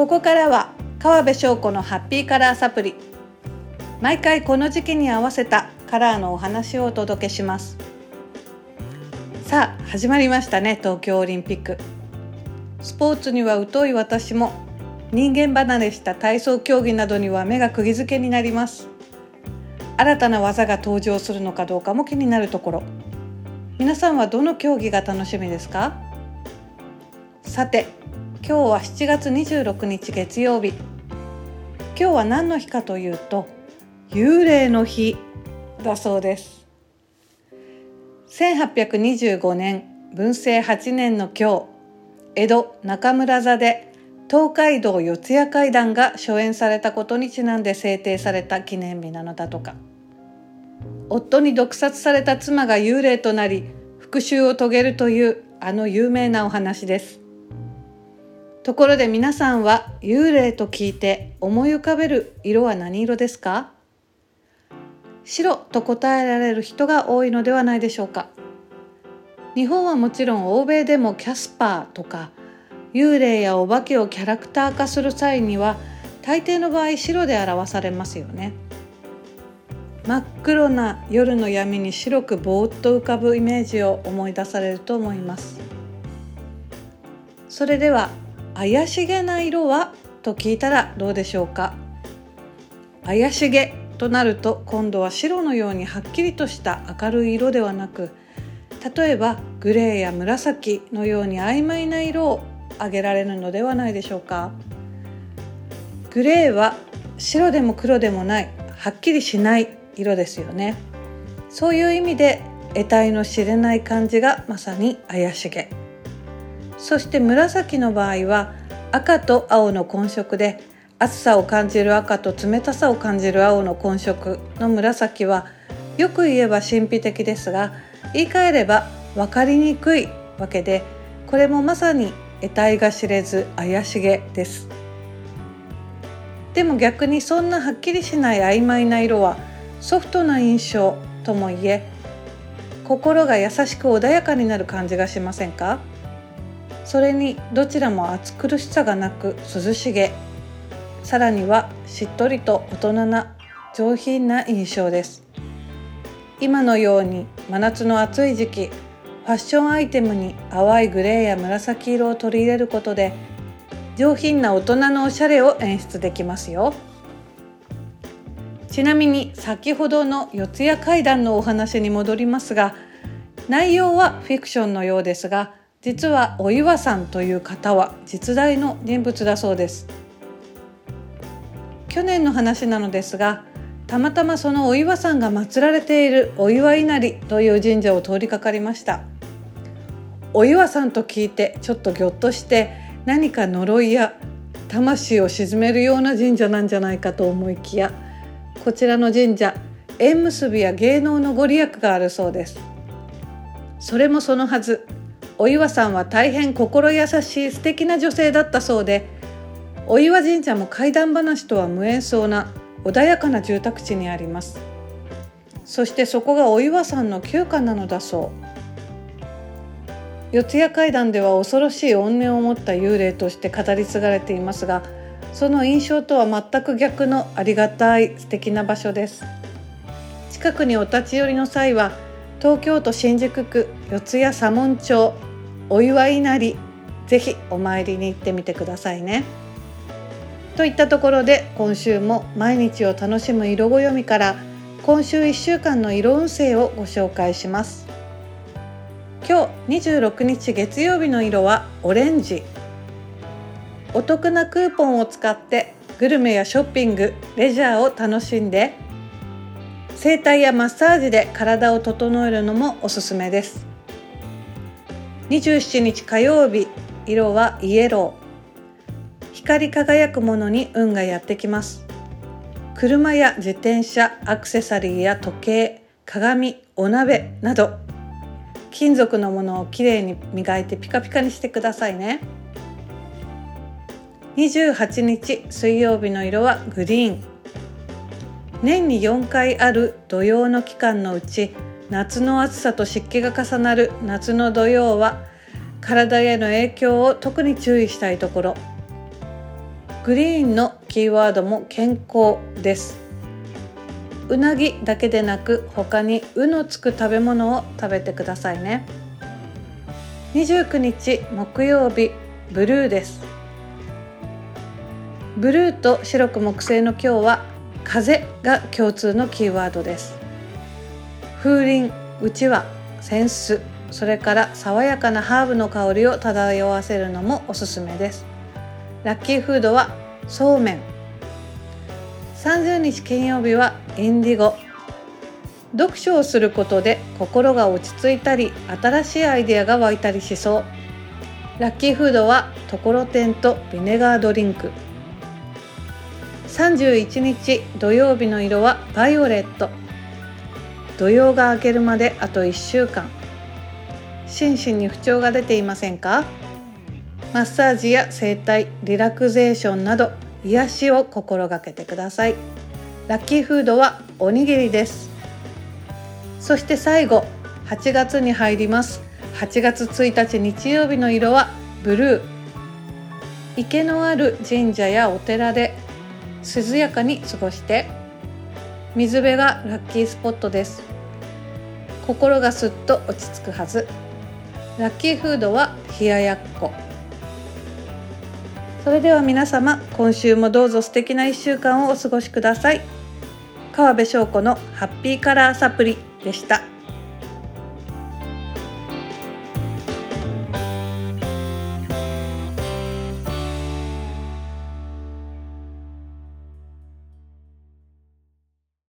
ここからは川辺翔子のハッピーカラーサプリ。毎回この時期に合わせたカラーのお話をお届けします。さあ始まりましたね東京オリンピック。スポーツには疎い私も人間離れした体操競技などには目が釘付けになります。新たな技が登場するのかどうかも気になるところ。皆さんはどの競技が楽しみですか？さて今日は7月26日月曜日。今日は何の日かというと幽霊の日だそうです。1825年文政8年の今日江戸中村座で東海道四谷怪談が初演されたことにちなんで制定された記念日なのだとか。夫に毒殺された妻が幽霊となり復讐を遂げるというあの有名なお話です。ところで皆さんは幽霊と聞いて思い浮かべる色は何色ですか？白と答えられる人が多いのではないでしょうか？日本はもちろん欧米でもキャスパーとか幽霊やお化けをキャラクター化する際には大抵の場合白で表されますよね。真っ黒な夜の闇に白くぼーっと浮かぶイメージを思い出されると思います。それでは怪しげな色は？と聞いたらどうでしょうか？怪しげとなると今度は白のようにはっきりとした明るい色ではなく例えばグレーや紫のように曖昧な色を挙げられるのではないでしょうか？グレーは白でも黒でもないはっきりしない色ですよね。そういう意味で得体の知れない感じがまさに怪しげ。そして紫の場合は赤と青の混色で暑さを感じる赤と冷たさを感じる青の混色の紫はよく言えば神秘的ですが言い換えれば分かりにくいわけでこれもまさに得体が知れず怪しげです。でも逆にそんなはっきりしない曖昧な色はソフトな印象ともいえ心が優しく穏やかになる感じがしませんか？それにどちらも暑苦しさがなく涼しげ。さらにはしっとりと大人な上品な印象です。今のように真夏の暑い時期ファッションアイテムに淡いグレーや紫色を取り入れることで上品な大人のおしゃれを演出できますよ。ちなみに先ほどの四谷怪談のお話に戻りますが内容はフィクションのようですが実はお岩さんという方は実在の人物だそうです。去年の話なのですがたまたまそのお岩さんが祀られているお岩稲荷という神社を通りかかりました。お岩さんと聞いてちょっとぎょっとして何か呪いや魂を鎮めるような神社なんじゃないかと思いきやこちらの神社縁結びや芸能のご利益があるそうです。それもそのはず。お岩さんは大変心優しい素敵な女性だったそうでお岩神社も怪談話とは無縁そうな穏やかな住宅地にあります。そしてそこがお岩さんの旧家なのだそう。四谷怪談では恐ろしい怨念を持った幽霊として語り継がれていますがその印象とは全く逆のありがたい素敵な場所です。近くにお立ち寄りの際は東京都新宿区四谷左門町お祝いなりぜひお参りに行ってみてくださいね。といったところで今週も毎日を楽しむ色ご読みから今週1週間の色運勢をご紹介します。今日26日月曜日の色はオレンジ。お得なクーポンを使ってグルメやショッピング、レジャーを楽しんで整体やマッサージで体を整えるのもおすすめです。27日火曜日色はイエロー。光り輝くものに運がやってきます。車や自転車アクセサリーや時計鏡お鍋など金属のものをきれいに磨いてピカピカにしてくださいね。28日水曜日の色はグリーン。年に4回ある土曜の期間のうち夏の暑さと湿気が重なる夏の土曜は体への影響を特に注意したいところ。グリーンのキーワードも健康です。うなぎだけでなく他に「う」のつく食べ物を食べてくださいね。29日木曜日ブルーです。ブルーと白く木星の今日は風が共通のキーワードです。風鈴うちわ扇子それから爽やかなハーブの香りを漂わせるのもおすすめです。ラッキーフードはそうめん。30日金曜日はインディゴ。読書をすることで心が落ち着いたり新しいアイデアが湧いたりしそう。ラッキーフードはところてんとビネガードリンク。31日土曜日の色はバイオレット。土曜が明けるまであと1週間。心身に不調が出ていませんか？マッサージや整体リラクゼーションなど癒しを心がけてください。ラッキーフードはおにぎりです。そして最後8月に入ります。8月1日日曜日の色はブルー。池のある神社やお寺で涼やかに過ごして。水辺がラッキースポットです。心がすっと落ち着くはず。ラッキーフードは冷ややっこ。それでは皆様今週もどうぞ素敵な1週間をお過ごしください。川辺翔子のハッピーカラーサプリでした。